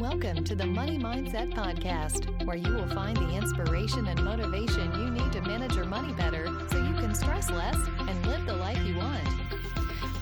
Welcome to the Money Mindset Podcast, where you will find the inspiration and motivation you need to manage your money better so you can stress less and live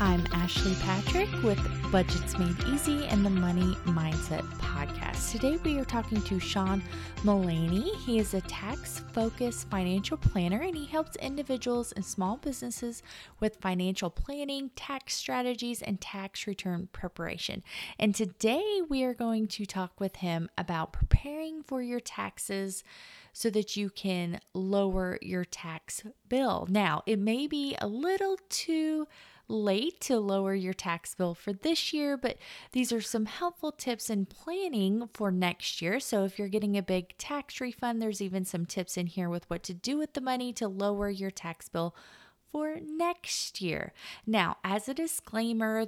I'm Ashley Patrick with Budgets Made Easy and the Money Mindset Podcast. Today we are talking to Sean Mullaney. He is a tax focused financial planner and he helps individuals and small businesses with financial planning, tax strategies, and tax return preparation. And today we are going to talk with him about preparing for your taxes so that you can lower your tax bill. Now, it may be a little too late to lower your tax bill for this year, but these are some helpful tips in planning for next year. So, if you're getting a big tax refund, there's even some tips in here with what to do with the money to lower your tax bill for next year. Now, as a disclaimer,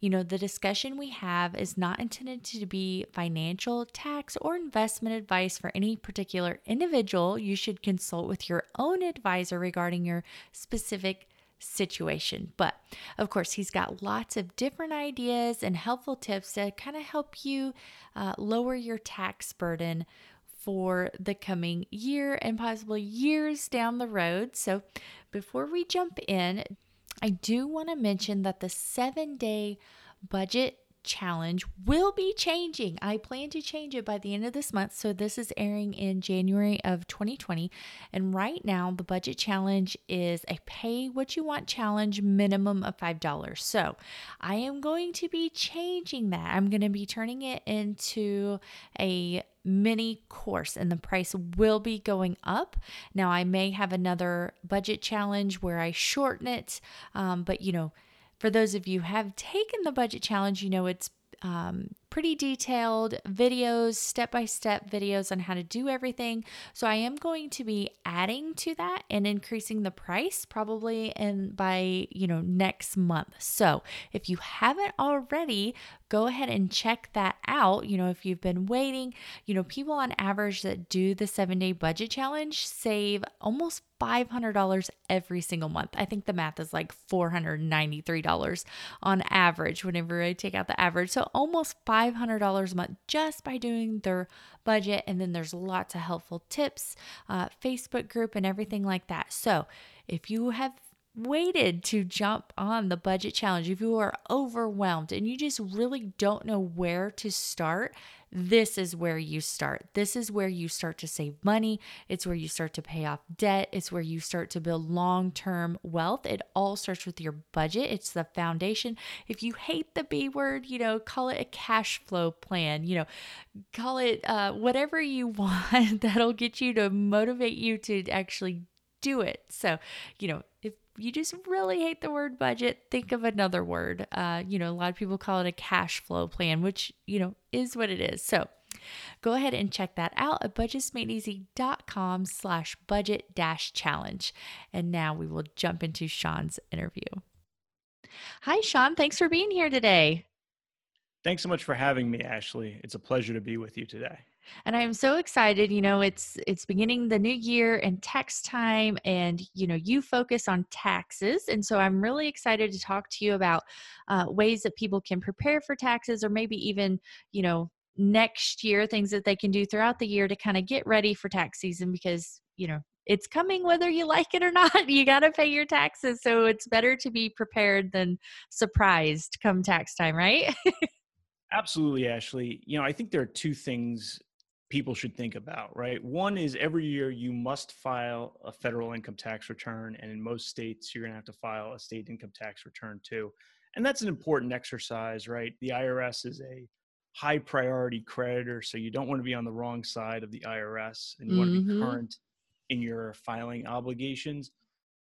you know, the discussion we have is not intended to be financial, tax, or investment advice for any particular individual. You should consult with your own advisor regarding your specific situation. But of course, he's got lots of different ideas and helpful tips to kind of help you uh, lower your tax burden for the coming year and possibly years down the road. So, before we jump in, I do want to mention that the seven day budget challenge will be changing. I plan to change it by the end of this month. So this is airing in January of 2020. And right now, the budget challenge is a pay what you want challenge minimum of $5. So I am going to be changing that. I'm going to be turning it into a mini course and the price will be going up. Now, I may have another budget challenge where I shorten it, um, but you know, for those of you who have taken the budget challenge, you know it's um, pretty detailed videos, step by step videos on how to do everything. So I am going to be adding to that and increasing the price probably in by, you know, next month. So if you haven't already, go ahead and check that out. You know, if you've been waiting, you know, people on average that do the seven day budget challenge save almost $500 every single month. I think the math is like $493 on average whenever I take out the average. So almost 5 $500 a month just by doing their budget. And then there's lots of helpful tips, uh, Facebook group, and everything like that. So if you have waited to jump on the budget challenge, if you are overwhelmed and you just really don't know where to start, this is where you start. This is where you start to save money. It's where you start to pay off debt. It's where you start to build long term wealth. It all starts with your budget, it's the foundation. If you hate the B word, you know, call it a cash flow plan, you know, call it uh, whatever you want that'll get you to motivate you to actually do it. So, you know, if you just really hate the word budget, think of another word. Uh, you know, a lot of people call it a cash flow plan, which, you know, is what it is. So go ahead and check that out at budgetsmadeeasy.com slash budget dash challenge. And now we will jump into Sean's interview. Hi, Sean. Thanks for being here today. Thanks so much for having me, Ashley. It's a pleasure to be with you today and i'm so excited you know it's it's beginning the new year and tax time and you know you focus on taxes. And so i'm really excited to talk to you about uh, ways that people can prepare for taxes or maybe even you know next year things that they can do throughout the year to kind of get ready for tax season because you know it's coming whether you like it or not. You got to pay your taxes. So it's better to be prepared than surprised come tax time right? Absolutely, Ashley. You know, I think there are two things people should think about, right? One is every year you must file a federal income tax return, and in most states, you're going to have to file a state income tax return too. And that's an important exercise, right? The IRS is a high priority creditor, so you don't want to be on the wrong side of the IRS and you mm-hmm. want to be current in your filing obligations.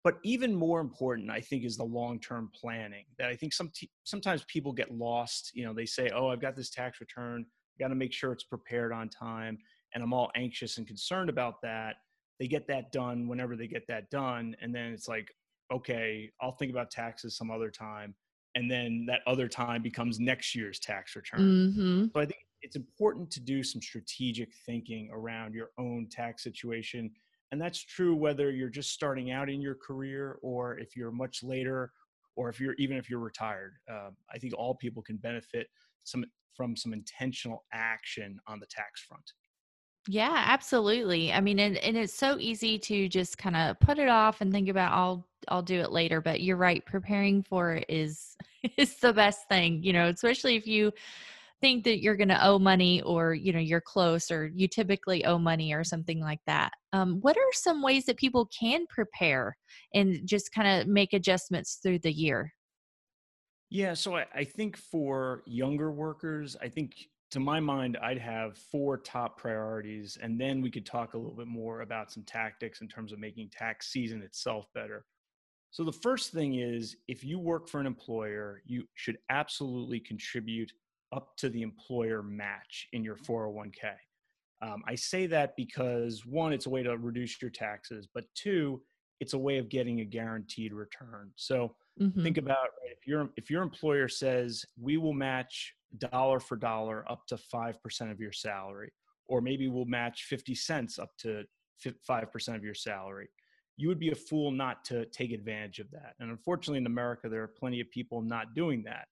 But even more important, I think, is the long term planning that I think some t- sometimes people get lost. You know, they say, oh, I've got this tax return got to make sure it's prepared on time. And I'm all anxious and concerned about that. They get that done whenever they get that done. And then it's like, okay, I'll think about taxes some other time. And then that other time becomes next year's tax return. Mm-hmm. So I think it's important to do some strategic thinking around your own tax situation. And that's true whether you're just starting out in your career or if you're much later or if you're even if you're retired. Uh, I think all people can benefit some from some intentional action on the tax front. Yeah, absolutely. I mean, and, and it's so easy to just kind of put it off and think about I'll I'll do it later. But you're right, preparing for it is is the best thing, you know, especially if you think that you're going to owe money or you know you're close or you typically owe money or something like that um, what are some ways that people can prepare and just kind of make adjustments through the year yeah so I, I think for younger workers i think to my mind i'd have four top priorities and then we could talk a little bit more about some tactics in terms of making tax season itself better so the first thing is if you work for an employer you should absolutely contribute up to the employer match in your 401k. Um, I say that because one, it's a way to reduce your taxes, but two, it's a way of getting a guaranteed return. So mm-hmm. think about right, if your if your employer says we will match dollar for dollar up to five percent of your salary, or maybe we'll match fifty cents up to five percent of your salary, you would be a fool not to take advantage of that. And unfortunately, in America, there are plenty of people not doing that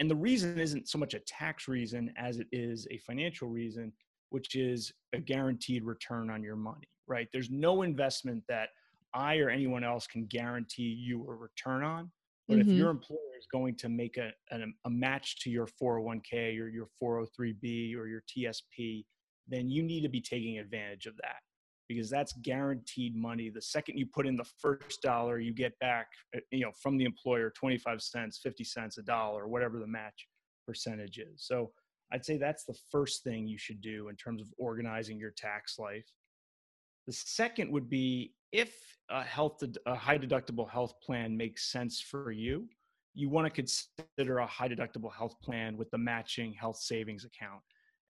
and the reason isn't so much a tax reason as it is a financial reason which is a guaranteed return on your money right there's no investment that i or anyone else can guarantee you a return on but mm-hmm. if your employer is going to make a, a, a match to your 401k or your 403b or your tsp then you need to be taking advantage of that because that's guaranteed money. The second you put in the first dollar, you get back, uh, you know, from the employer 25 cents, 50 cents, a dollar, whatever the match percentage is. So I'd say that's the first thing you should do in terms of organizing your tax life. The second would be if a health a high deductible health plan makes sense for you, you want to consider a high deductible health plan with the matching health savings account.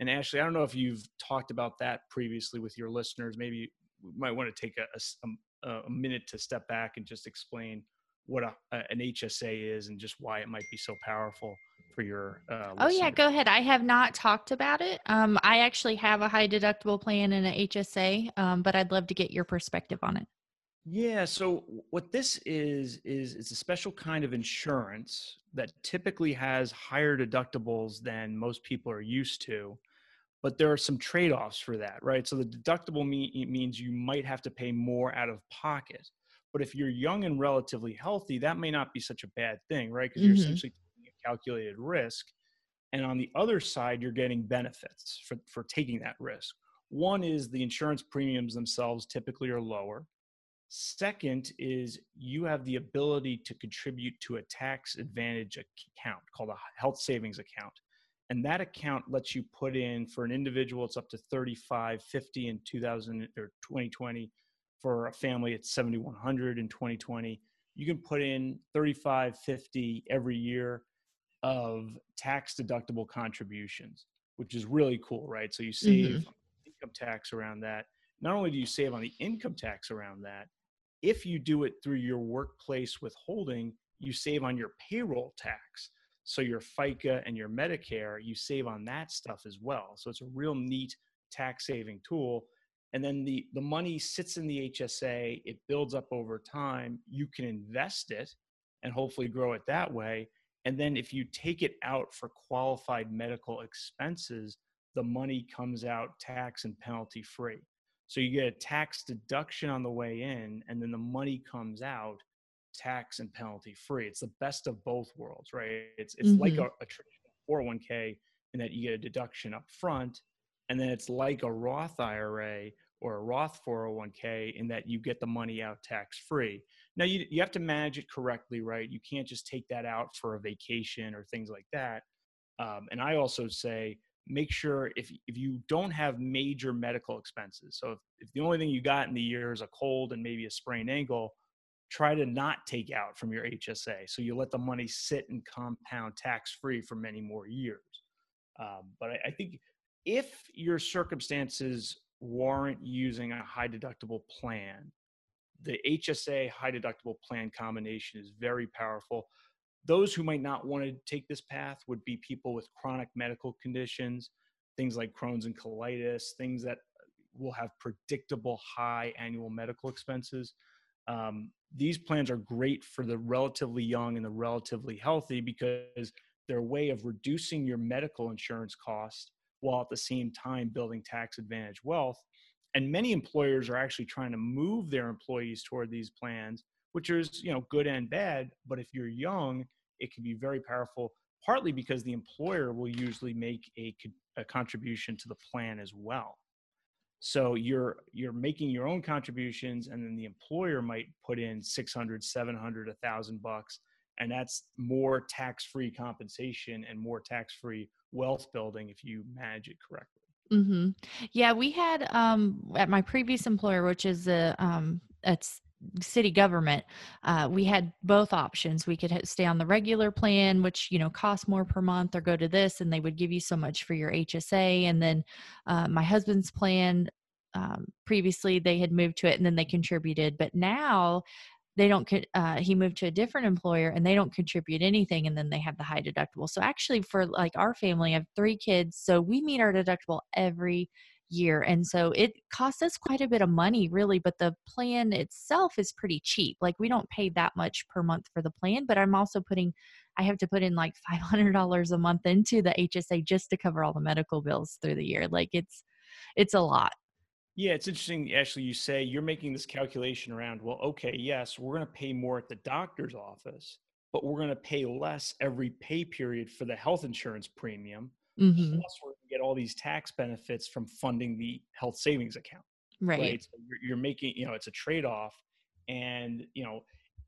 And Ashley, I don't know if you've talked about that previously with your listeners. Maybe we might want to take a, um, a, a minute to step back and just explain what a, an HSA is and just why it might be so powerful for your. Uh, oh yeah, go ahead. I have not talked about it. Um, I actually have a high deductible plan and an HSA, um, but I'd love to get your perspective on it. Yeah. So what this is is it's a special kind of insurance that typically has higher deductibles than most people are used to, but there are some trade-offs for that, right? So the deductible me- means you might have to pay more out of pocket. But if you're young and relatively healthy, that may not be such a bad thing, right? Because mm-hmm. you're essentially calculated risk. And on the other side, you're getting benefits for, for taking that risk. One is the insurance premiums themselves typically are lower. Second is you have the ability to contribute to a tax advantage account called a health savings account. And that account lets you put in for an individual, it's up to 35, 50 in 2000 or 2020. For a family, it's 7,100 in 2020. You can put in 35, 50 every year of tax deductible contributions, which is really cool, right? So you save mm-hmm. income tax around that not only do you save on the income tax around that, if you do it through your workplace withholding, you save on your payroll tax. So your FICA and your Medicare, you save on that stuff as well. So it's a real neat tax saving tool. And then the, the money sits in the HSA, it builds up over time. You can invest it and hopefully grow it that way. And then if you take it out for qualified medical expenses, the money comes out tax and penalty free. So you get a tax deduction on the way in, and then the money comes out tax and penalty free. It's the best of both worlds, right? It's it's mm-hmm. like a, a traditional 401k in that you get a deduction up front, and then it's like a Roth IRA or a Roth 401k in that you get the money out tax free. Now you you have to manage it correctly, right? You can't just take that out for a vacation or things like that. Um, and I also say make sure if if you don't have major medical expenses so if, if the only thing you got in the year is a cold and maybe a sprained ankle try to not take out from your hsa so you let the money sit and compound tax free for many more years um, but I, I think if your circumstances warrant using a high deductible plan the hsa high deductible plan combination is very powerful those who might not want to take this path would be people with chronic medical conditions, things like Crohn's and colitis, things that will have predictable high annual medical expenses. Um, these plans are great for the relatively young and the relatively healthy because they're a way of reducing your medical insurance cost while at the same time building tax advantage wealth. And many employers are actually trying to move their employees toward these plans, which is, you know, good and bad. But if you're young, it can be very powerful, partly because the employer will usually make a, a contribution to the plan as well. So you're you're making your own contributions, and then the employer might put in 600, 700, 1,000 bucks, and that's more tax-free compensation and more tax-free wealth building if you manage it correctly. Mm-hmm. Yeah, we had um, at my previous employer, which is a um, it's city government, uh, we had both options. We could stay on the regular plan, which you know cost more per month, or go to this, and they would give you so much for your HSA. And then uh, my husband's plan, um, previously they had moved to it, and then they contributed. But now they don't uh, he moved to a different employer and they don't contribute anything and then they have the high deductible. So actually for like our family i have three kids so we meet our deductible every year and so it costs us quite a bit of money really but the plan itself is pretty cheap like we don't pay that much per month for the plan but i'm also putting i have to put in like $500 a month into the hsa just to cover all the medical bills through the year like it's it's a lot yeah, it's interesting. Actually, you say you're making this calculation around, well, okay, yes, we're going to pay more at the doctor's office, but we're going to pay less every pay period for the health insurance premium. Mm-hmm. Plus, we're going to get all these tax benefits from funding the health savings account. Right. right? So you're, you're, making, you know, it's a trade off. And, you know,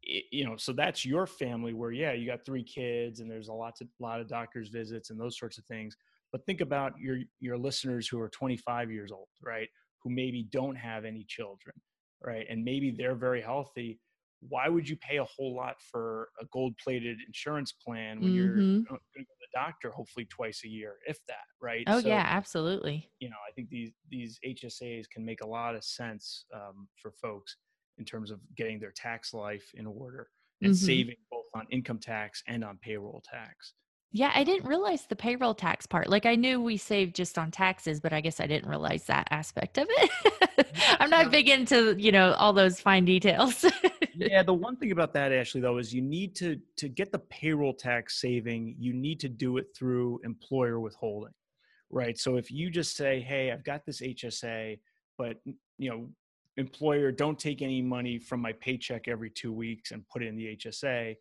it, you know, so that's your family where, yeah, you got three kids and there's a lot, to, lot of doctor's visits and those sorts of things. But think about your your listeners who are 25 years old, right? Who maybe don't have any children, right? And maybe they're very healthy. Why would you pay a whole lot for a gold plated insurance plan when mm-hmm. you're going to go to the doctor hopefully twice a year, if that, right? Oh, so, yeah, absolutely. You know, I think these, these HSAs can make a lot of sense um, for folks in terms of getting their tax life in order and mm-hmm. saving both on income tax and on payroll tax. Yeah, I didn't realize the payroll tax part. Like I knew we saved just on taxes, but I guess I didn't realize that aspect of it. I'm not big into, you know, all those fine details. yeah, the one thing about that Ashley though is you need to to get the payroll tax saving, you need to do it through employer withholding. Right? So if you just say, "Hey, I've got this HSA, but you know, employer don't take any money from my paycheck every 2 weeks and put it in the HSA."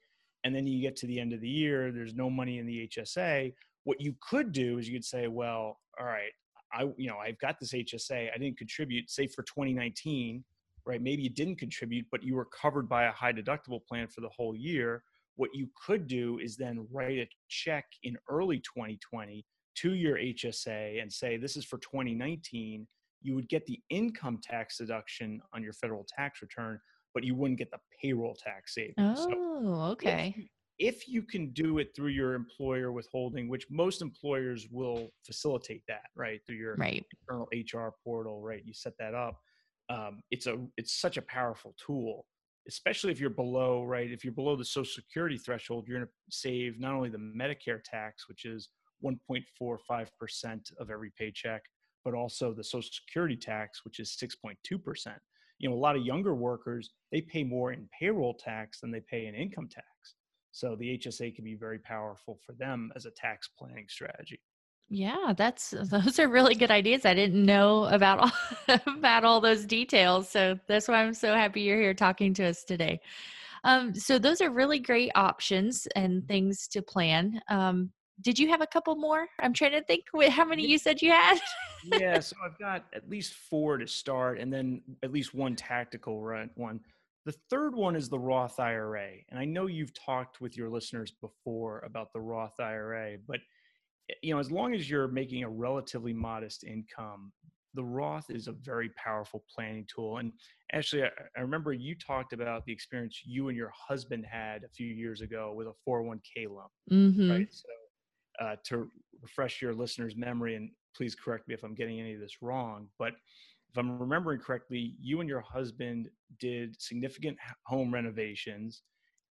And then you get to the end of the year there's no money in the hsa what you could do is you could say well all right i you know i've got this hsa i didn't contribute say for 2019 right maybe you didn't contribute but you were covered by a high deductible plan for the whole year what you could do is then write a check in early 2020 to your hsa and say this is for 2019 you would get the income tax deduction on your federal tax return but you wouldn't get the payroll tax savings. Oh, so okay. If, if you can do it through your employer withholding, which most employers will facilitate that, right, through your right. internal HR portal, right? You set that up. Um, it's a it's such a powerful tool, especially if you're below, right? If you're below the Social Security threshold, you're going to save not only the Medicare tax, which is 1.45 percent of every paycheck, but also the Social Security tax, which is 6.2 percent you know a lot of younger workers they pay more in payroll tax than they pay in income tax. So the hsa can be very powerful for them as a tax planning strategy. Yeah that's those are really good ideas. I didn't know about all about all those details so that's why i'm so happy you're here talking to us today. Um, so those are really great options and things to plan. Um, did you have a couple more? I'm trying to think how many you said you had. yeah, so I've got at least four to start, and then at least one tactical run one. The third one is the Roth IRA, and I know you've talked with your listeners before about the Roth IRA, but you know, as long as you're making a relatively modest income, the Roth is a very powerful planning tool. And actually, I, I remember you talked about the experience you and your husband had a few years ago with a 401k loan, mm-hmm. right? So uh, to refresh your listeners' memory, and please correct me if I'm getting any of this wrong, but if I'm remembering correctly, you and your husband did significant home renovations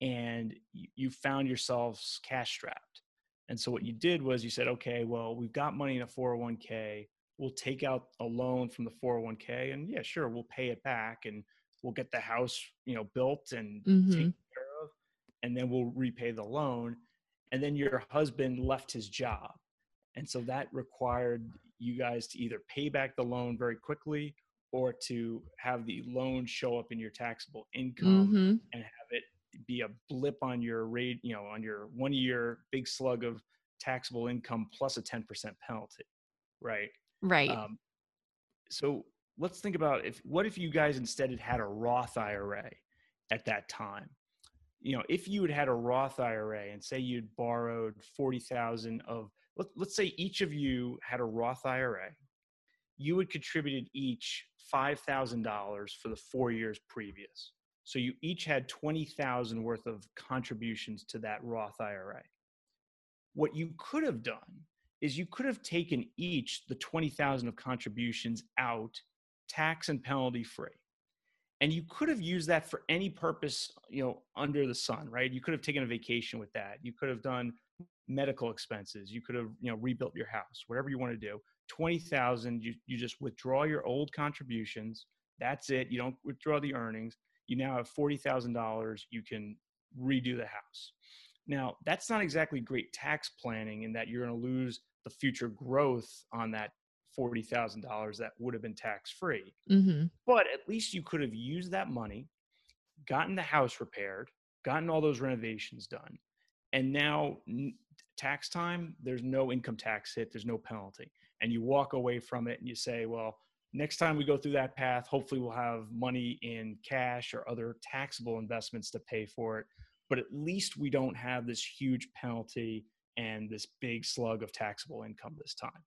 and you found yourselves cash strapped. And so what you did was you said, okay, well, we've got money in a 401k. We'll take out a loan from the 401k and yeah, sure, we'll pay it back. And we'll get the house you know built and Mhm. taken care of and then we'll repay the loan and then your husband left his job and so that required you guys to either pay back the loan very quickly or to have the loan show up in your taxable income Mhm. and have it be a blip on your rate, you know, on your one year big slug of taxable income plus a 10% penalty, right? Right. Um, so let's think about if what if you guys instead had had a Roth IRA at that time? You know, if you had had a Roth IRA and say you'd borrowed 40,000 of let, let's say each of you had a Roth IRA, you would contributed each $5,000 for the 4 years previous. So you each had 20,000 worth of contributions to that Roth IRA. What you could have done is you could have taken each the 20,000 of contributions out tax and penalty free. And you could have used that for any purpose, you know, under the sun, right? You could have taken a vacation with that. You could have done medical expenses. You could have, you know, rebuilt your house, whatever you want to do. 20,000, you, you just withdraw your old contributions. That's it. You don't withdraw the earnings. You now have $40,000. You can redo the house. Now, that's not exactly great tax planning in that you're going to lose the future growth on that $40,000 that would have been tax free. Mhm. But at least you could have used that money, gotten the house repaired, gotten all those renovations done. And now, n- tax time, there's no income tax hit, there's no penalty. And you walk away from it and you say, well, next time we go through that path, hopefully we'll have money in cash or other taxable investments to pay for it. But at least we don't have this huge penalty and this big slug of taxable income this time.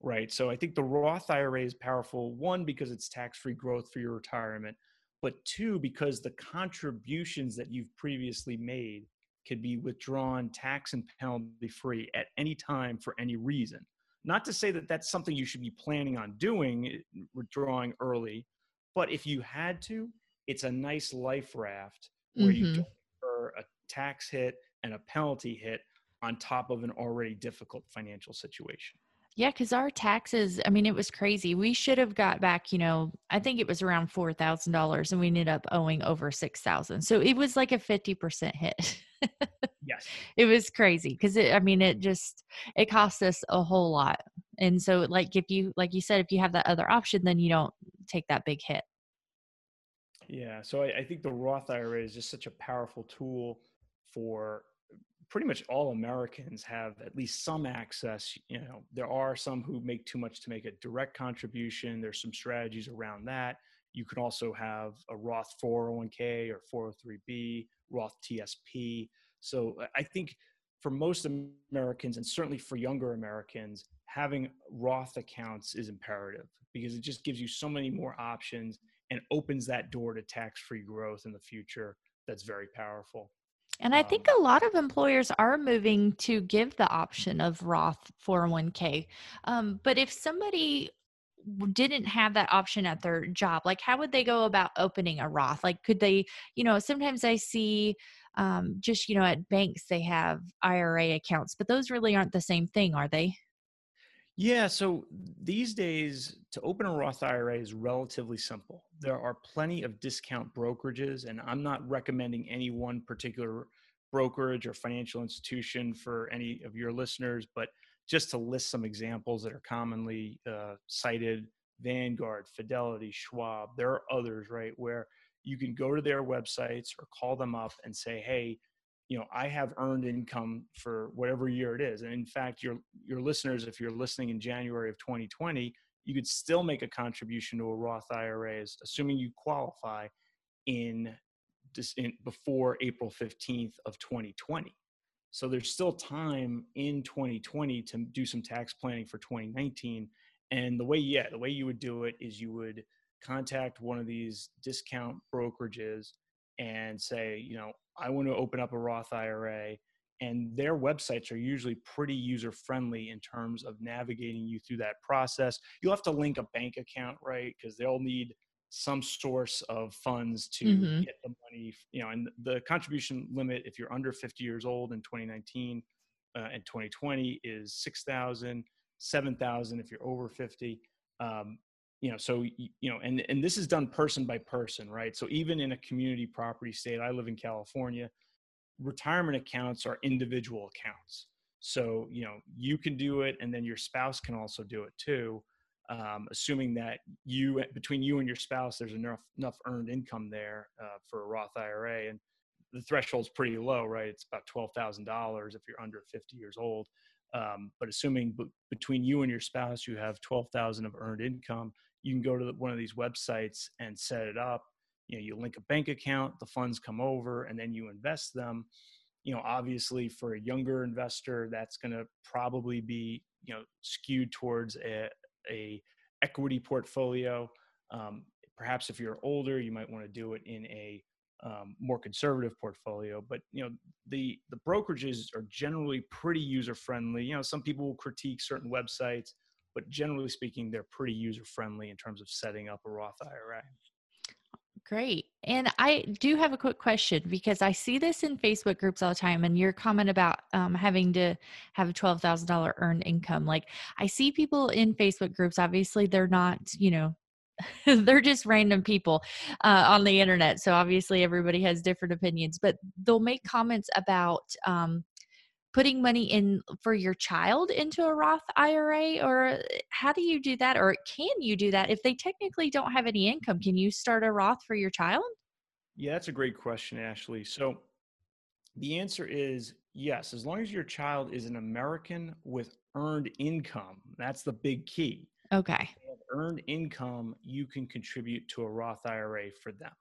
Right. So I think the Roth IRA is powerful, one, because it's tax free growth for your retirement, but two, because the contributions that you've previously made could be withdrawn tax and penalty free at any time for any reason. Not to say that that's something you should be planning on doing, eh, withdrawing early, but if you had to, it's a nice life raft where you Mhm. don't incur a tax hit and a penalty hit on top of an already difficult financial situation. Yeah, because our taxes, I mean, it was crazy. We should have got back, you know, I think it was around four thousand dollars and we ended up owing over six thousand. So it was like a fifty percent hit. Yes. it was crazy because it i mean it just it cost us a whole lot and so like if you like you said if you have that other option then you don't take that big hit Yeah. So I, I think the Roth IRA is just such a powerful tool for pretty much all Americans have at least some access. You know, there are some who make too much to make a direct contribution. There's some strategies around that. You can also have a Roth 401k or 403b, Roth TSP. So I- think for most Americans, and certainly for younger Americans, having Roth accounts is imperative because it just gives you so many more options and opens that door to tax-free growth in the future. That's very powerful. And i think a lot of employers are moving to give the option of roth 401k um, but if somebody didn't have that option at their job like how would they go about opening a roth? Like could they you know sometimes i see um, just you know at banks they have ira accounts but those really aren't the same thing are they Yeah, so these days to open a Roth IRA is relatively simple. There are plenty of discount brokerages, and I'm not recommending any one particular brokerage or financial institution for any of your listeners, but just to list some examples that are commonly uh, cited Vanguard, Fidelity, Schwab, there are others, right, where you can go to their websites or call them up and say, hey, you know i have earned income for whatever year it is. And in fact your your listeners if you're listening in january of 2020 you could still make a contribution to a roth ira assuming you qualify in, in before april 15th of 2020 so there's still time in 2020 to do some tax planning for 2019 and the way yeah the way you would do it is you would contact one of these discount brokerages and say you know I want to open up a Roth IRA. And their websites are usually pretty user friendly in terms of navigating you through that process. You'll have to link a bank account, right? Because they'll need some source of funds to Mhm. get the money, you know, and the contribution limit, if you're under 50 years old in 2019 uh, and 2020, is 6,000, 7,000 if you're over 50. Um, you know so you know and and this is done person by person right? So even in a community property state i live in california retirement accounts are individual accounts. So you know you can do it and then your spouse can also do it too um, assuming that you between you and your spouse there's enough enough earned income there uh, for a roth ira and the threshold's pretty low right? It's about $12000 if you're under 50 years old. Um, but assuming b- between you and your spouse you have 12000 of earned income you can go to one of these websites and set it up. You know you link a bank account the funds come over and then you invest them. You know obviously for a younger investor that's going to probably be you know skewed towards a, a equity portfolio. Um, perhaps if you're older you might want to do it in a um, more conservative portfolio but you know the the brokerages are generally pretty user friendly you know some people will critique certain websites but generally speaking, they're pretty user friendly in terms of setting up a Roth IRA. Great. And I do have a quick question because I see this in Facebook groups all the time. And your comment about um, having to have a $12,000 earned income. Like, I see people in Facebook groups, obviously, they're not, you know, they're just random people uh, on the internet. So obviously, everybody has different opinions, but they'll make comments about, um, putting money in for your child into a Roth IRA or uh, how do you do that or can you do that if they technically don't have any income can you start a Roth for your child? Yeah, that's a great question Ashley. So the answer is yes, as long as your child is an American with earned income. That's the big key. Okay. earned income, you can contribute to a Roth IRA for them.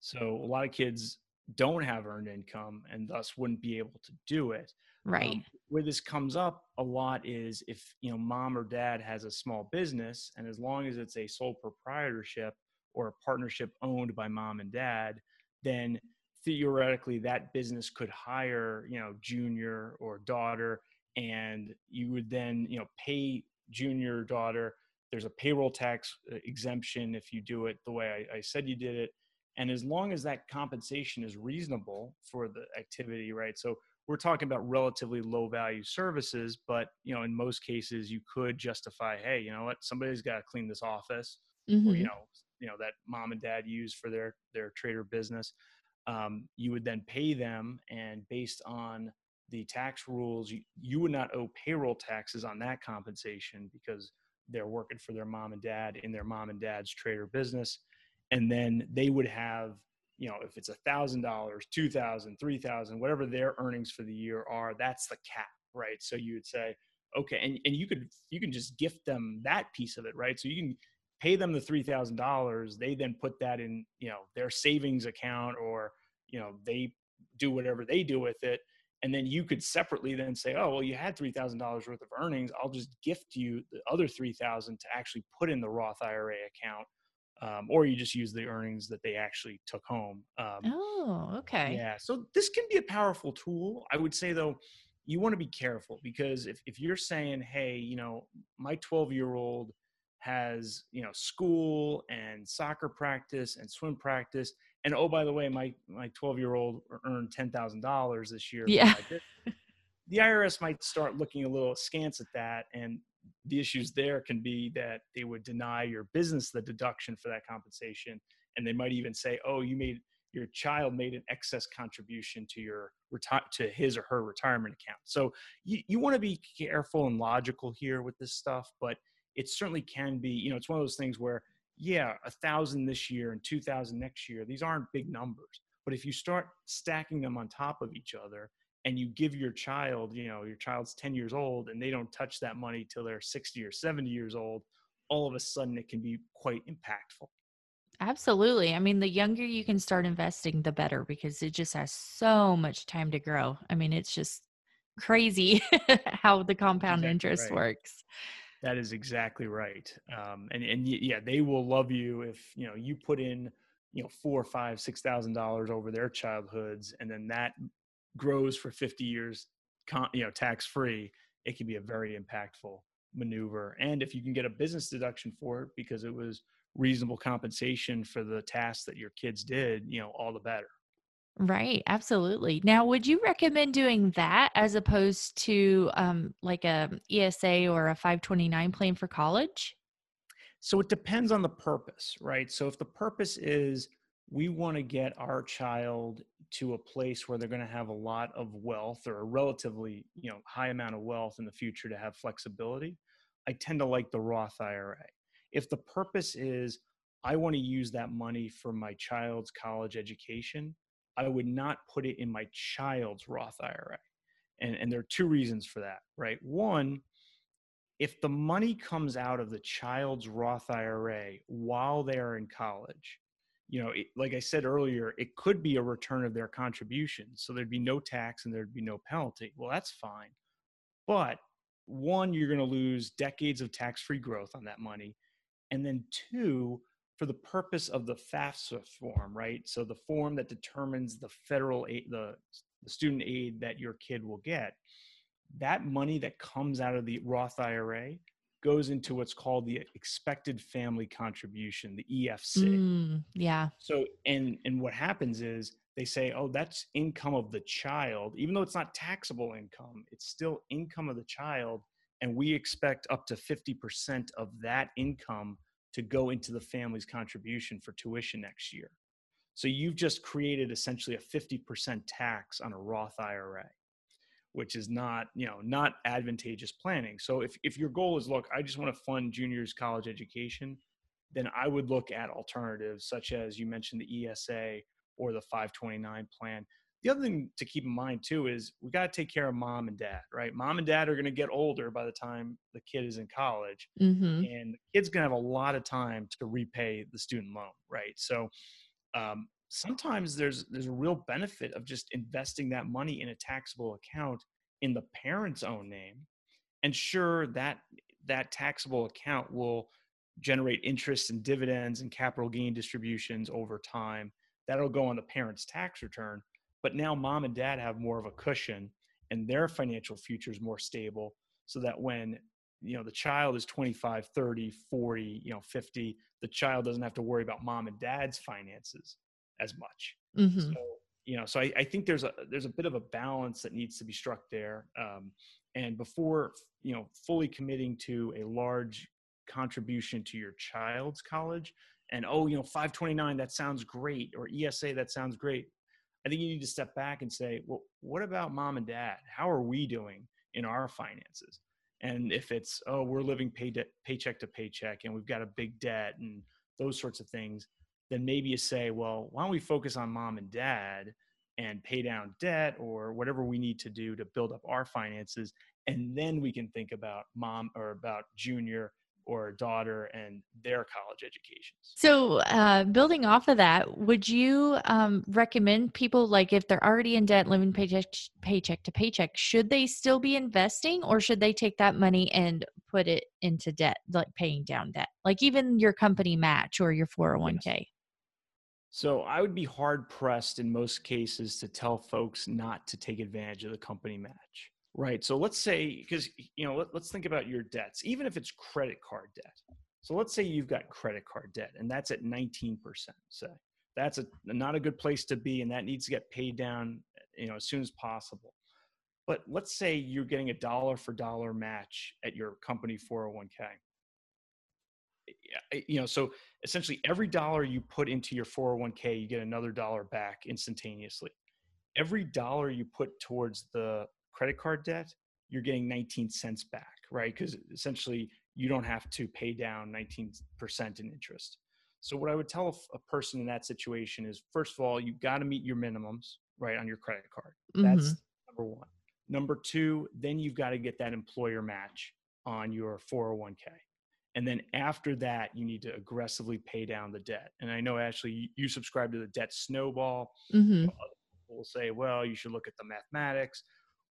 So a lot of kids don't have earned income and thus wouldn't be able to do it. Right. Um, where this comes up a lot is if you know mom or dad has a small business, and as long as it's a sole proprietorship or a partnership owned by mom and dad, then theoretically that business could hire you know junior or daughter, and you would then you know pay junior daughter. There's a payroll tax uh, exemption if you do it the way I, I said you did it and as long as that compensation is reasonable for the activity right so we're talking about relatively low value services but you know in most cases you could justify hey you know what somebody's got to clean this office mm-hmm. or you know you know that mom and dad use for their their trader business um, you would then pay them and based on the tax rules you, you would not owe payroll taxes on that compensation because they're working for their mom and dad in their mom and dad's trader business and then they would have you know if it's a thousand dollars two thousand three thousand whatever their earnings for the year are that's the cap right? So you would say okay and, and you could you can just gift them that piece of it right? So you can pay them the three thousand dollars they then put that in you know their savings account or you know they do whatever they do with it. And then you could separately then say oh well you had $3000 worth of earnings. I'll just gift you the other 3000 to actually put in the roth ira account um, or you just use the earnings that they actually took home. Um, oh, okay. Yeah. So this can be a powerful tool. I would say though, you want to be careful because if, if you're saying, hey, you know, my 12 year old has, you know, school and soccer practice and swim practice. And oh, by the way, my, my 12 year old earned $10,000 this year. Yeah. the IRS might start looking a little askance at that and the issues there can be that they would deny your business the deduction for that compensation. And they might even say oh you made your child made an excess contribution to your reti- to his or her retirement account. So you, you want to be careful and logical here with this stuff but it certainly can be you know it's one of those things where yeah a thousand this year and two thousand next year these aren't big numbers. But if you start stacking them on top of each other and you give your child, you know, your child's 10 years old and they don't touch that money till they're 60 or 70 years old, all of a sudden it can be quite impactful. Absolutely. I mean, the younger you can start investing, the better because it just has so much time to grow. I mean, it's just crazy how the compound exactly interest right. works. That is exactly right. Um, and and yeah, they will love you if you know you put in you know four, five, six thousand dollars over their childhoods, and then that grows for 50 years, you know, tax free, it can be a very impactful maneuver. And if you can get a business deduction for it because it was reasonable compensation for the tasks that your kids did, you know, all the better. Right, absolutely. Now, would you recommend doing that as opposed to um, like a ESA or a 529 plan for college? So it depends on the purpose, right? So if the purpose is we want to get our child to a place where they're going to have a lot of wealth or a relatively, you know, high amount of wealth in the future to have flexibility, I tend to like the Roth IRA. If the purpose is I want to use that money for my child's college education, I would not put it in my child's Roth IRA. And, and there are two reasons for that, right? One, if the money comes out of the child's Roth IRA while they're in college, you know, it, like I said earlier, it could be a return of their contribution. So there'd be no tax and there'd be no penalty. Well, that's fine. But one, you're going to lose decades of tax free growth on that money. And then two, for the purpose of the FAFSA form, right? So the form that determines the federal aid, the, the student aid that your kid will get, that money that comes out of the Roth IRA goes into what's called the expected family contribution, the EFC. Mm, yeah. So and and what happens is they say, "Oh, that's income of the child." Even though it's not taxable income, it's still income of the child and we expect up to 50% of that income to go into the family's contribution for tuition next year. So you've just created essentially a 50% tax on a Roth IRA which is not you know not advantageous planning. So if, if your goal is look i just want to fund juniors college education then i would look at alternatives such as you mentioned the esa or the 529 plan. The other thing to keep in mind too is we got to take care of mom and dad right? Mom and dad are going to get older by the time the kid is in college mm-hmm. and the kid's going to have a lot of time to repay the student loan right? So um, sometimes there's there's a real benefit of just investing that money in a taxable account in the parent's own name and sure that that taxable account will generate interest and dividends and capital gain distributions over time. That'll go on the parent's tax return but now mom and dad have more of a cushion and their financial future is more stable so that when you know the child is 25 30 40 you know 50 the child doesn't have to worry about mom and dad's finances as much. Mm-hmm. So you know, so I, I, think there's a there's a bit of a balance that needs to be struck there. Um, and before you know, fully committing to a large contribution to your child's college, and oh, you know, 529 that sounds great, or ESA that sounds great. I think you need to step back and say, well, what about mom and dad? How are we doing in our finances? And if it's oh, we're living pay de- paycheck to paycheck, and we've got a big debt and those sorts of things, then maybe you say, well, why don't we focus on mom and dad and pay down debt or whatever we need to do to build up our finances. And then we can think about mom or about junior or daughter and their college educations. So, uh, building off of that, would you um, recommend people like if they're already in debt, living paycheck paycheck to paycheck, should they still be investing, or should they take that money and put it into debt, like paying down debt, like even your company match or your four hundred oh one k? So I would be hard pressed in most cases to tell folks not to take advantage of the company match. Right. So let's say, because, you know, let, us think about your debts, even if it's credit card debt. So let's say you've got credit card debt and that's at 19%. Say that's a, not a good place to be and that needs to get paid down, you know, as soon as possible. But let's say you're getting a dollar for dollar match at your company 401k you know so essentially every dollar you put into your 401k you get another dollar back instantaneously. Every dollar you put towards the credit card debt you're getting 19 cents back right? Because essentially you don't have to pay down 19% in interest. So what i would tell a person in that situation is first of all you've got to meet your minimums right on your credit card. That's mm-hmm. number one. Number two then you've got to get that employer match on your 401k and then after that you need to aggressively pay down the debt. And i know actually you subscribe to the debt snowball. Mm-hmm. people will say well you should look at the mathematics.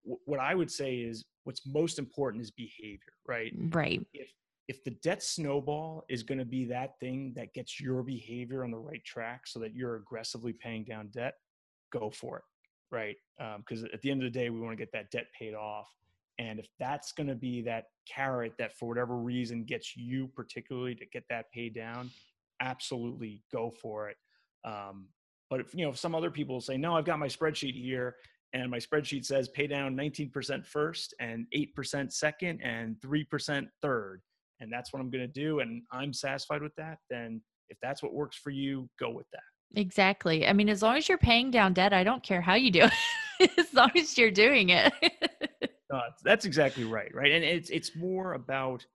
What i would say is what's most important is behavior right? Right. If if the debt snowball is going to be that thing that gets your behavior on the right track so that you're aggressively paying down debt go for it right? Because um, at the end of the day we want to get that debt paid off and if that's going to be that carrot that for whatever reason gets you particularly to get that paid down, absolutely go for it. Um, but if you know, if some other people say, no, I've got my spreadsheet here and my spreadsheet says pay down 19% first and 8% second and 3% third. and that's what I'm going to do, and I'm satisfied with that, then if that's what works for you, go with that. Exactly. I mean, as long as you're paying down debt, I don't care how you do it, as long as you're doing it. that's exactly right, right? And it's it's more about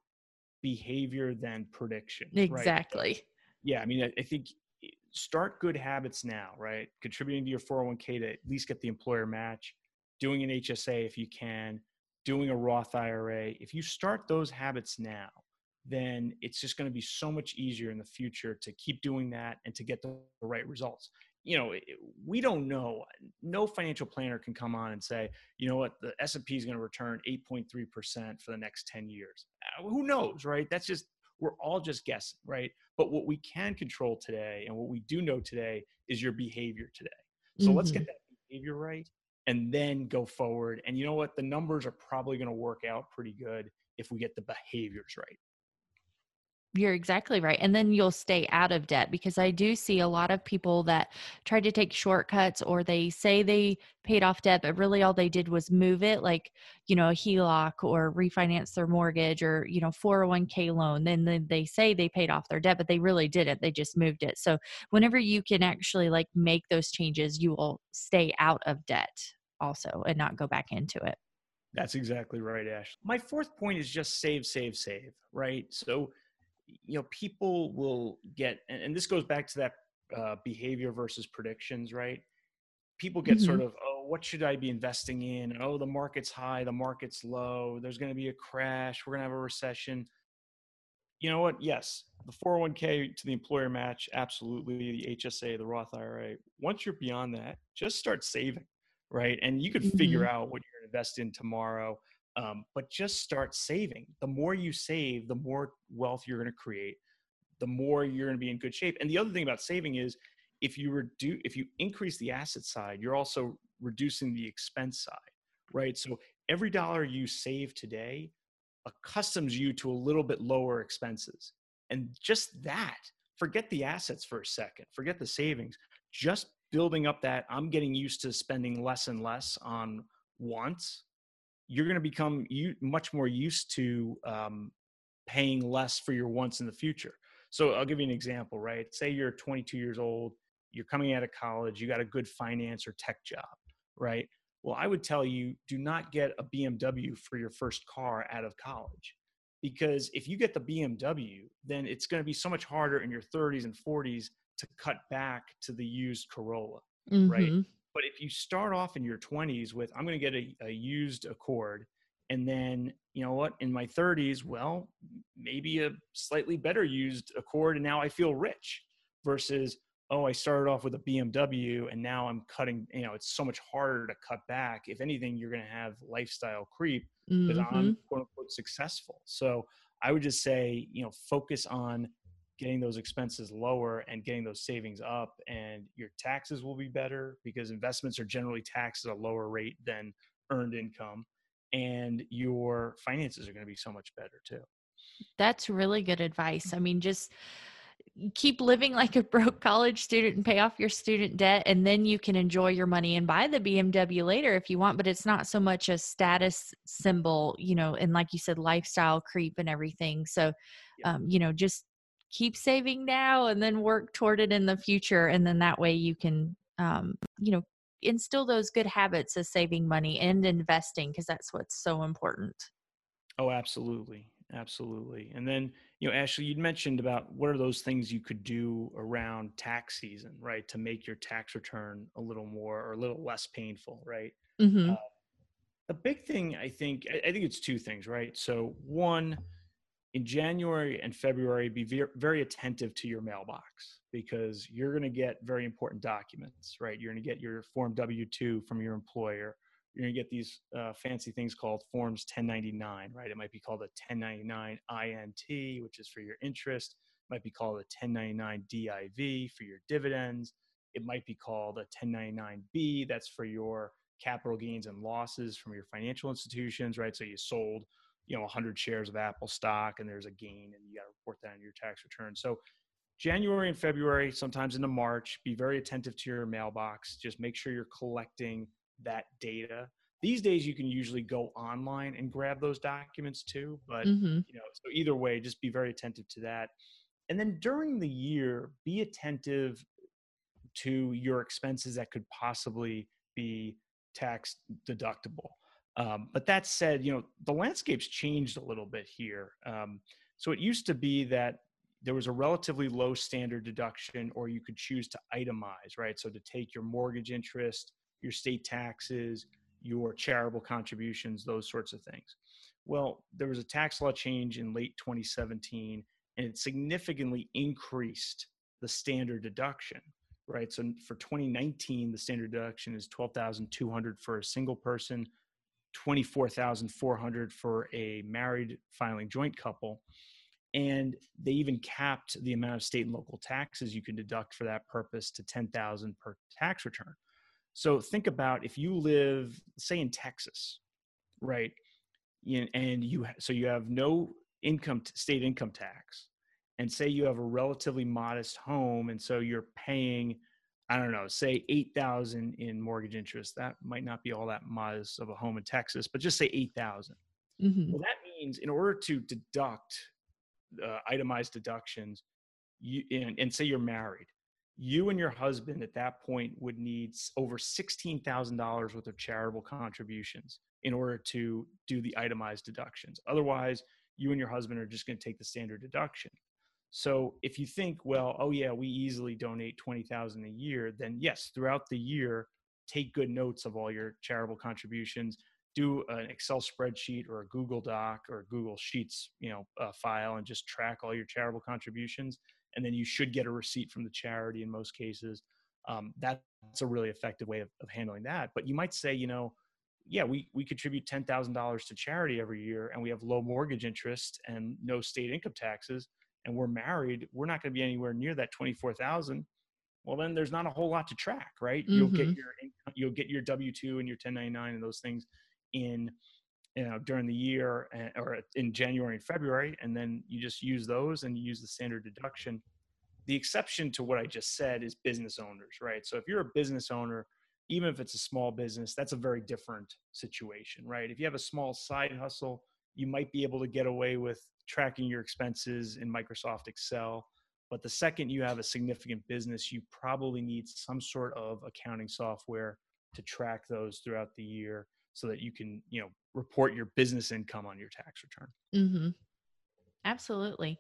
behavior than prediction. Exactly. Right? Yeah, I mean, I, I think eh, start good habits now, right? Contributing to your 401k to at least get the employer match, doing an HSA if you can, doing a Roth IRA. If you start those habits now, then it's just going to be so much easier in the future to keep doing that and to get the right results. You know, we don't know. No financial planner can come on and say, you know what, the S&P is going to return 8.3% for the next 10 years. Uh, who knows, right? That's just we're all just guessing, right? But what we can control today and what we do know today is your behavior today. So mm-hmm. let's get mm-hmm. that behavior right and then go forward. And you know what? The numbers are probably going to work out pretty good if we get the behaviors right. You're exactly right. And then you'll stay out of debt because I do see a lot of people that try to take shortcuts or they say they paid off debt, but really all they did was move it, like, you know, a HELOC or refinance their mortgage or, you know, 401k loan. Then they say they paid off their debt, but they really didn't. They just moved it. So whenever you can actually like make those changes, you will stay out of debt also and not go back into it. That's exactly right, Ash. My fourth point is just save, save, save, right? So, you know people will get and, and this goes back to that uh, behavior versus predictions right? People get mm-hmm. sort of oh what should i be investing in? Oh the market's high the market's low there's going to be a crash we're going to have a recession. You know what? Yes the 401k to the employer match absolutely the hsa the roth ira once you're beyond that just start saving right? And you could mm-hmm. figure out what you're going to invest in tomorrow um, but just start saving. The more you save, the more wealth you're going to create, the more you're going to be in good shape. And the other thing about saving is if you reduce, if you increase the asset side, you're also reducing the expense side, right? So every dollar you save today accustoms you to a little bit lower expenses. And just that, forget the assets for a second, forget the savings, just building up that I'm getting used to spending less and less on wants you're going to become you much more used to um, paying less for your wants in the future. So I'll give you an example, right? Say you're 22 years old, you're coming out of college, you got a good finance or tech job, right? Well, I would tell you do not get a BMW for your first car out of college. Because if you get the BMW, then it's going to be so much harder in your 30s and 40s to cut back to the used Corolla, mm-hmm. right? But if you start off in your 20s with, I'm going to get a, a used Accord, and then, you know what, in my 30s, well, maybe a slightly better used Accord, and now I feel rich versus, oh, I started off with a BMW and now I'm cutting, you know, it's so much harder to cut back. If anything, you're going to have lifestyle creep because mm-hmm. I'm quote unquote successful. So I would just say, you know, focus on getting those expenses lower and getting those savings up and your taxes will be better because investments are generally taxed at a lower rate than earned income and your finances are going to be so much better too. That's really good advice. I mean just keep living like a broke college student and pay off your student debt and then you can enjoy your money and buy the BMW later if you want but it's not so much a status symbol you know and like you said lifestyle creep and everything. So um, you know just keep saving now and then work toward it in the future and then that way you can um, you know instill those good habits of saving money and investing because that's what's so important. Oh absolutely absolutely and then you know ashley you'd mentioned about what are those things you could do around tax season right to make your tax return a little more or a little less painful right? Mm-hmm. uh, a big thing i think I, I think it's two things right? So one in January and February, be very, attentive to your mailbox because you're going to get very important documents, right? You're going to get your Form W 2 from your employer. You're going to get these uh, fancy things called Forms 1099, right? It might be called a 1099 INT, which is for your interest. It might be called a 1099 DIV for your dividends. It might be called a 1099B, that's for your capital gains and losses from your financial institutions, right? So you sold you know 100 shares of apple stock and there's a gain and you got to report that in your tax return. So january and february sometimes into march be very attentive to your mailbox. Just make sure you're collecting that data. These days you can usually go online and grab those documents too but Mm-hmm. you know so either way just be very attentive to that. And then during the year be attentive to your expenses that could possibly be tax deductible um, but that said you know the landscape's changed a little bit here. Um, so it used to be that there was a relatively low standard deduction or you could choose to itemize right? So to take your mortgage interest your state taxes your charitable contributions those sorts of things. Well there was a tax law change in late 2017 and it significantly increased the standard deduction right? So for 2019 the standard deduction is 12200 for a single person 24400 for a married filing joint couple and they even capped the amount of state and local taxes you can deduct for that purpose to 10,000 per tax return. So think about if you live say in Texas, right? And you so you have no income state income tax and say you have a relatively modest home and so you're paying I don't know, say 8,000 in mortgage interest. That might not be all that modest of a home in Texas, but just say 8,000. Mm-hmm. Well, that means in order to deduct uh, itemized deductions, you and, and say you're married, you and your husband at that point would need over sixteen thousand dollars worth of charitable contributions in order to do the itemized deductions. Otherwise, you and your husband are just going to take the standard deduction. So if you think, well, oh yeah, we easily donate twenty thousand a year, then yes, throughout the year, take good notes of all your charitable contributions do an Excel spreadsheet or a Google Doc or a Google Sheets, you know, uh, file and just track all your charitable contributions, and then you should get a receipt from the charity in most cases. Um, that's a really effective way of, of handling that. But you might say, you know, yeah, we we contribute ten thousand dollars to charity every year, and we have low mortgage interest and no state income taxes, and we're married. We're not going to be anywhere near that twenty four thousand. Well, then there's not a whole lot to track, right? You'll get mm-hmm. your you'll get your W two and your ten ninety nine and those things in you know during the year and, or in January and February, and then you just use those and you use the standard deduction. The exception to what I just said is business owners, right? So if you're a business owner, even if it's a small business, that's a very different situation, right? If you have a small side hustle, you might be able to get away with tracking your expenses in Microsoft Excel. But the second you have a significant business, you probably need some sort of accounting software to track those throughout the year so that you can, you know, report your business income on your tax return. Mm-hmm. Absolutely.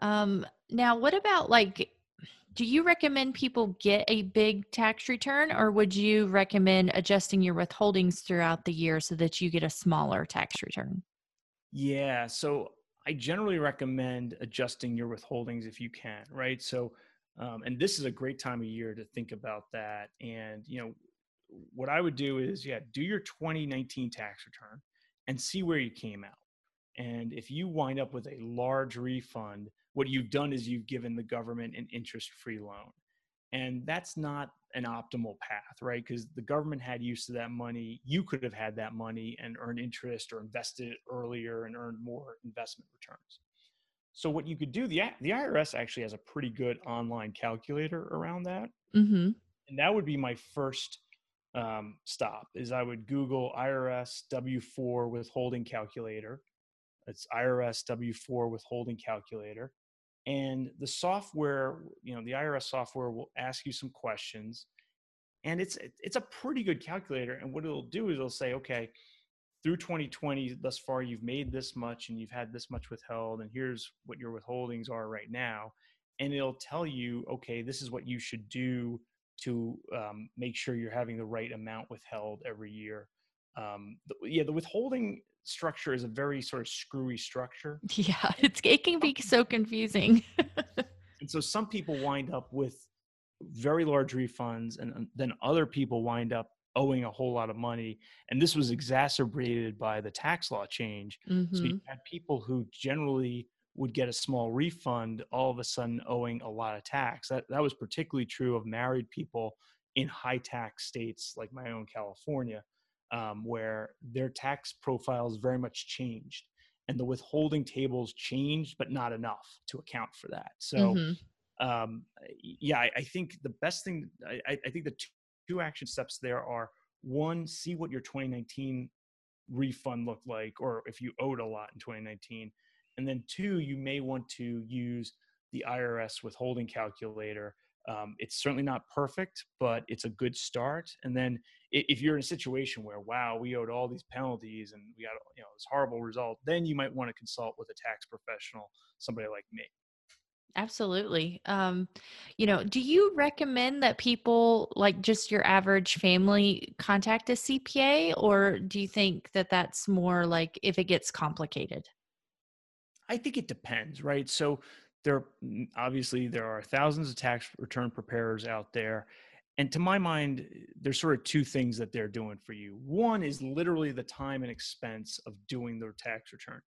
Um, now, what about like, do you recommend people get a big tax return or would you recommend adjusting your withholdings throughout the year so that you get a smaller tax return? Yeah. So I generally recommend adjusting your withholdings if you can, right? So, um, and this is a great time of year to think about that. And, you know, what I would do is, yeah, do your 2019 tax return and see where you came out. And if you wind up with a large refund, what you've done is you've given the government an interest free loan. And that's not an optimal path, right? Because the government had use of that money. You could have had that money and earned interest or invested it earlier and earned more investment returns. So what you could do, the the IRS actually has a pretty good online calculator around that, Mm-hmm. and that would be my first um, stop. Is I would Google IRS W4 withholding calculator. It's IRS W4 withholding calculator, and the software, you know, the IRS software will ask you some questions, and it's it's a pretty good calculator. And what it'll do is it'll say, okay, through 2020 thus far you've made this much and you've had this much withheld and here's what your withholdings are right now and it'll tell you okay this is what you should do to um, make sure you're having the right amount withheld every year um, yeah the withholding structure is a very sort of screwy structure. Yeah, it's it can be so confusing. and so some people wind up with very large refunds and then other people wind up owing a whole lot of money. And this was exacerbated by the tax law change. So hmm you had people who generally would get a small refund all of a sudden owing a lot of tax. That that was particularly true of married people in high tax states like my own California, um, where their tax profiles very much changed, and the withholding tables changed, but not enough to account for that. So hmm um, yeah, I, I think the best thing, I, I I think the two, two action steps there are one, see what your 2019 refund looked like, or if you owed a lot in 2019. And then two, you may want to use the IRS withholding calculator. Um, it's certainly not perfect, but it's a good start. And then if you're in a situation where, wow, we owed all these penalties and we got you know this horrible result, then you might want to consult with a tax professional, somebody like me. Absolutely. Um, you know, do you recommend that people, like just your average family, contact a CPA, or do you think that that's more like if it gets complicated? I think it depends, right? So there, mm, obviously, there are thousands of tax return preparers out there, and to my mind, eh, there's sort of two things that they're doing for you. One is literally the time and expense of doing their tax return.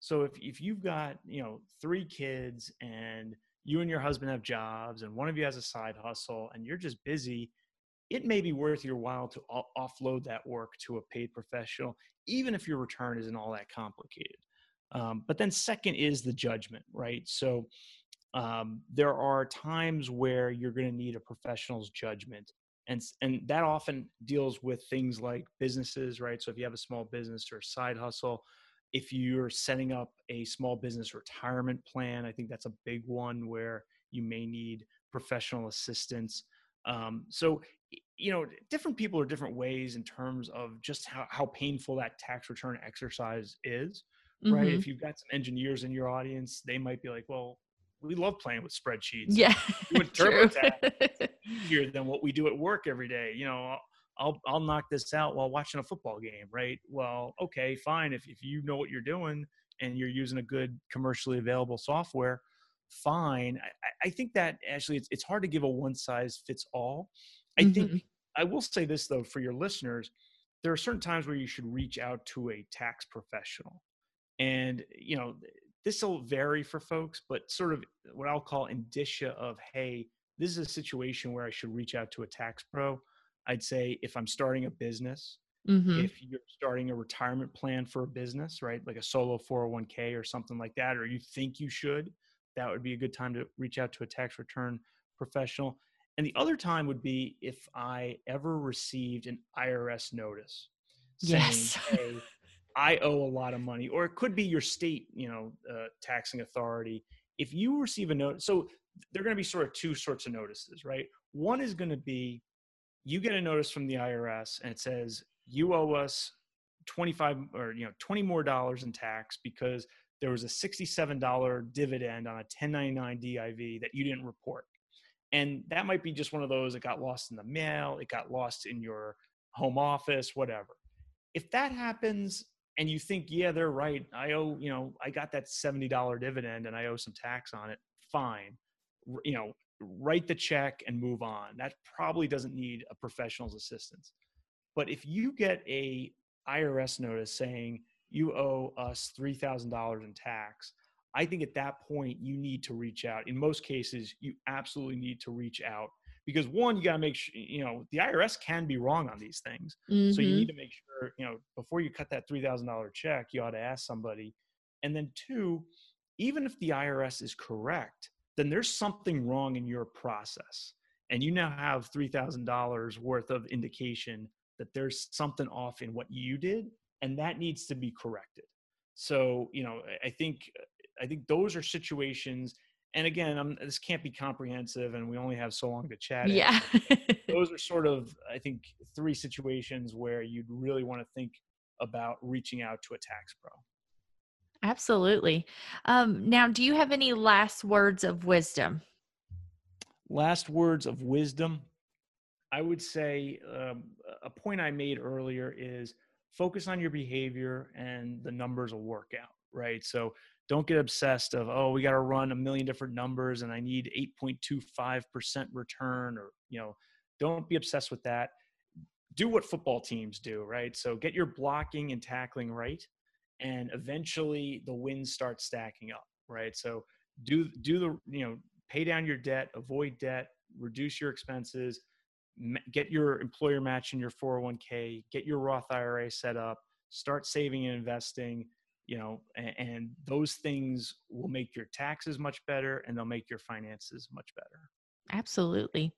So if if you've got you know three kids and you and your husband have jobs and one of you has a side hustle and you're just busy, it may be worth your while to offload that work to a paid professional, even if your return isn't all that complicated. Um, but then second is the judgment, right? So um, there are times where you're going to need a professional's judgment and and that often deals with things like businesses right so if you have a small business or a side hustle if you're setting up a small business retirement plan, I think that's a big one where you may need professional assistance. Um, so, you know, different people are different ways in terms of just how, how painful that tax return exercise is, mm-hmm. right? If you've got some engineers in your audience, they might be like, well, we love playing with spreadsheets. Yeah. With TurboTax easier than what we do at work every day. You know, I'll I'll knock this out while watching a football game, right? Well, okay, fine. If if you know what you're doing and you're using a good commercially available software, fine. I, I think that actually it's it's hard to give a one size fits all. I mm-hmm. think I will say this though for your listeners, there are certain times where you should reach out to a tax professional. And you know, this will vary for folks, but sort of what I'll call indicia of, hey, this is a situation where I should reach out to a tax pro I'd say if I'm starting a business, mm-hmm. if you're starting a retirement plan for a business, right, like a solo 401k or something like that, or you think you should, that would be a good time to reach out to a tax return professional. And the other time would be if I ever received an IRS notice saying, yes. hey, I owe a lot of money, or it could be your state, you know, uh, taxing authority. If you receive a note, so they're going to be sort of two sorts of notices, right? One is going to be you get a notice from the IRS and it says you owe us 25 or you know 20 more dollars in tax because there was a $67 dividend on a 1099 DIV that you didn't report. And that might be just one of those that got lost in the mail, it got lost in your home office, whatever. If that happens and you think, yeah, they're right, I owe, you know, I got that $70 dividend and I owe some tax on it, fine. You know, write the check and move on. That probably doesn't need a professional's assistance. But if you get a IRS notice saying you owe us $3,000 in tax, I think at that point you need to reach out. In most cases, you absolutely need to reach out because one, you got to make sure, you know, the IRS can be wrong on these things. Mm-hmm. So you need mm-hmm. to make sure, you know, before you cut that $3,000 check, you ought to ask somebody. And then two, even if the IRS is correct, then there's something wrong in your process. And you now have $3,000 worth of indication that there's something off in what you did, and that needs to be corrected. So, you know, I think I think those are situations. And again, I'm, this can't be comprehensive, and we only have so long to chat. Yeah, those are sort of I think three situations where you'd really want to think about reaching out to a tax pro. Absolutely. Um, now, do you have any last words of wisdom? Last words of wisdom. I would say um, a point I made earlier is focus on your behavior and the numbers will work out, right? So don't get obsessed of, oh, we got to run a million different numbers and I need 8.25% return or, you know, don't be obsessed with that. Do what football teams do, right? So get your blocking and tackling right and eventually the wins start stacking up right so do do the you know pay down your debt avoid debt reduce your expenses get your employer match in your 401k get your roth ira set up start saving and investing you know and, and those things will make your taxes much better and they'll make your finances much better Absolutely.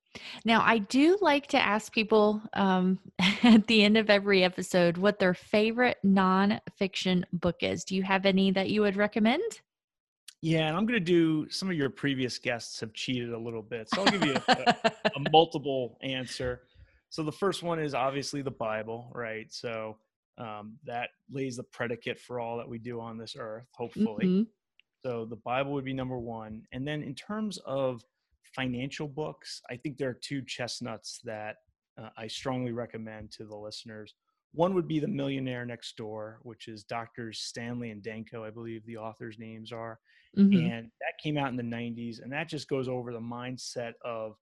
Now, I do like to ask people um, at the end of every episode what their favorite nonfiction book is. Do you have any that you would recommend? Yeah, and I'm going to do some of your previous guests have cheated a little bit. So I'll give you a, a, a multiple answer. So the first one is obviously the Bible, right? So um, that lays the predicate for all that we do on this earth, hopefully. Mm-hmm. So the Bible would be number one. And then in terms of financial books, I think there are two chestnuts that uh, I strongly recommend to the listeners. One would be The Millionaire Next Door, which is Doctors Stanley and Danko, I believe the authors' names are. Mm-hmm. And that came out in the 90s. And that just goes over the mindset of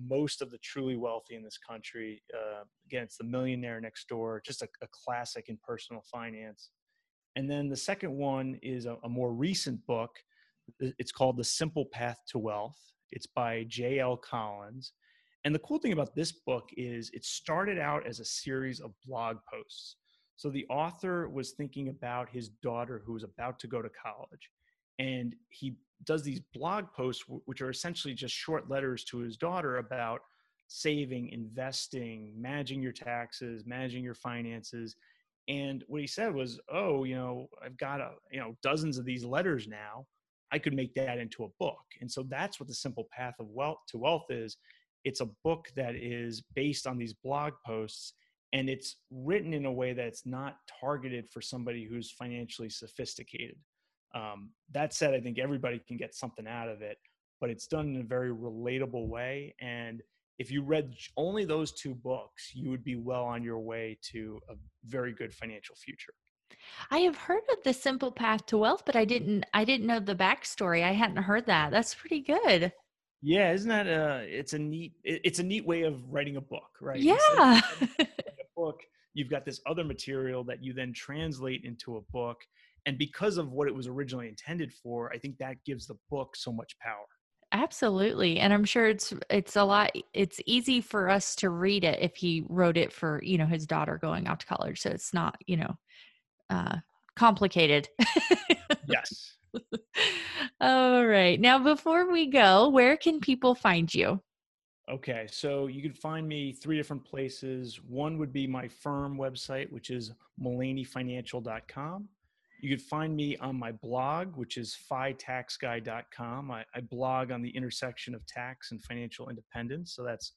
most of the truly wealthy in this country. Uh, again, it's The Millionaire Next Door, just a, a, classic in personal finance. And then the second one is a, a more recent book. It's called The Simple Path to Wealth it's by J.L. Collins. And the cool thing about this book is it started out as a series of blog posts. So the author was thinking about his daughter who was about to go to college. And he does these blog posts, which are essentially just short letters to his daughter about saving, investing, managing your taxes, managing your finances. And what he said was, "Oh, you know, I've got a, you know dozens of these letters now. I could make that into a book. And so that's what the simple path of wealth to wealth is. It's a book that is based on these blog posts and it's written in a way that's not targeted for somebody who's financially sophisticated. Um, that said, I think everybody can get something out of it, but it's done in a very relatable way. And if you read only those two books, you would be well on your way to a very good financial future. I have heard of the simple path to wealth, but I didn't I didn't know the backstory. I hadn't heard that. That's pretty good. Yeah, isn't that a it's a neat it's a neat way of writing a book, right? Yeah. a book, you've got this other material that you then translate into a book. And because of what it was originally intended for, I think that gives the book so much power. Absolutely. And I'm sure it's it's a lot it's easy for us to read it if he wrote it for, you know, his daughter going off to college. So it's not, you know, uh, complicated. yes. All right. Now, before we go, where can people find you? Okay, so you can find me three different places. One would be my firm website, which is mullaneyfinancial.com. You could find me on my blog, which is fitaxguy.com. I, I blog on the intersection of tax and financial independence. So that's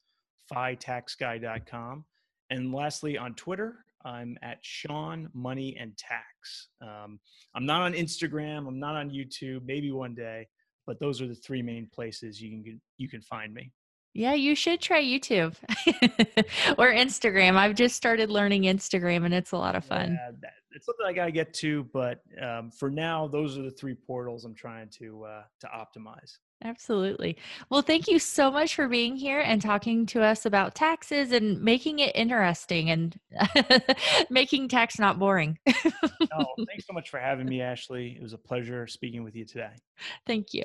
fitaxguy.com. And lastly, on Twitter, I'm at Sean Money and Tax. Um, I'm not on Instagram. I'm not on YouTube. Maybe one day, but those are the three main places you can you can find me. Yeah, you should try YouTube or Instagram. I've just started learning Instagram, and it's a lot of fun. Yeah, that, it's something I gotta get to, but um, for now, those are the three portals I'm trying to uh, to optimize. Absolutely. Well, thank you so much for being here and talking to us about taxes and making it interesting and making tax not boring. oh, thanks so much for having me, Ashley. It was a pleasure speaking with you today. Thank you.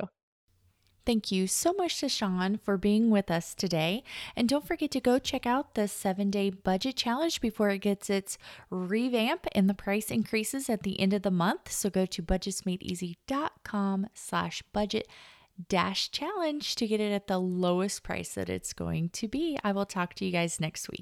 Thank you so much to Sean for being with us today. And don't forget to go check out the seven day budget challenge before it gets its revamp and the price increases at the end of the month. So go to budgetsmadeeasy.com slash budget dash challenge to get it at the lowest price that it's going to be. I will talk to you guys next week.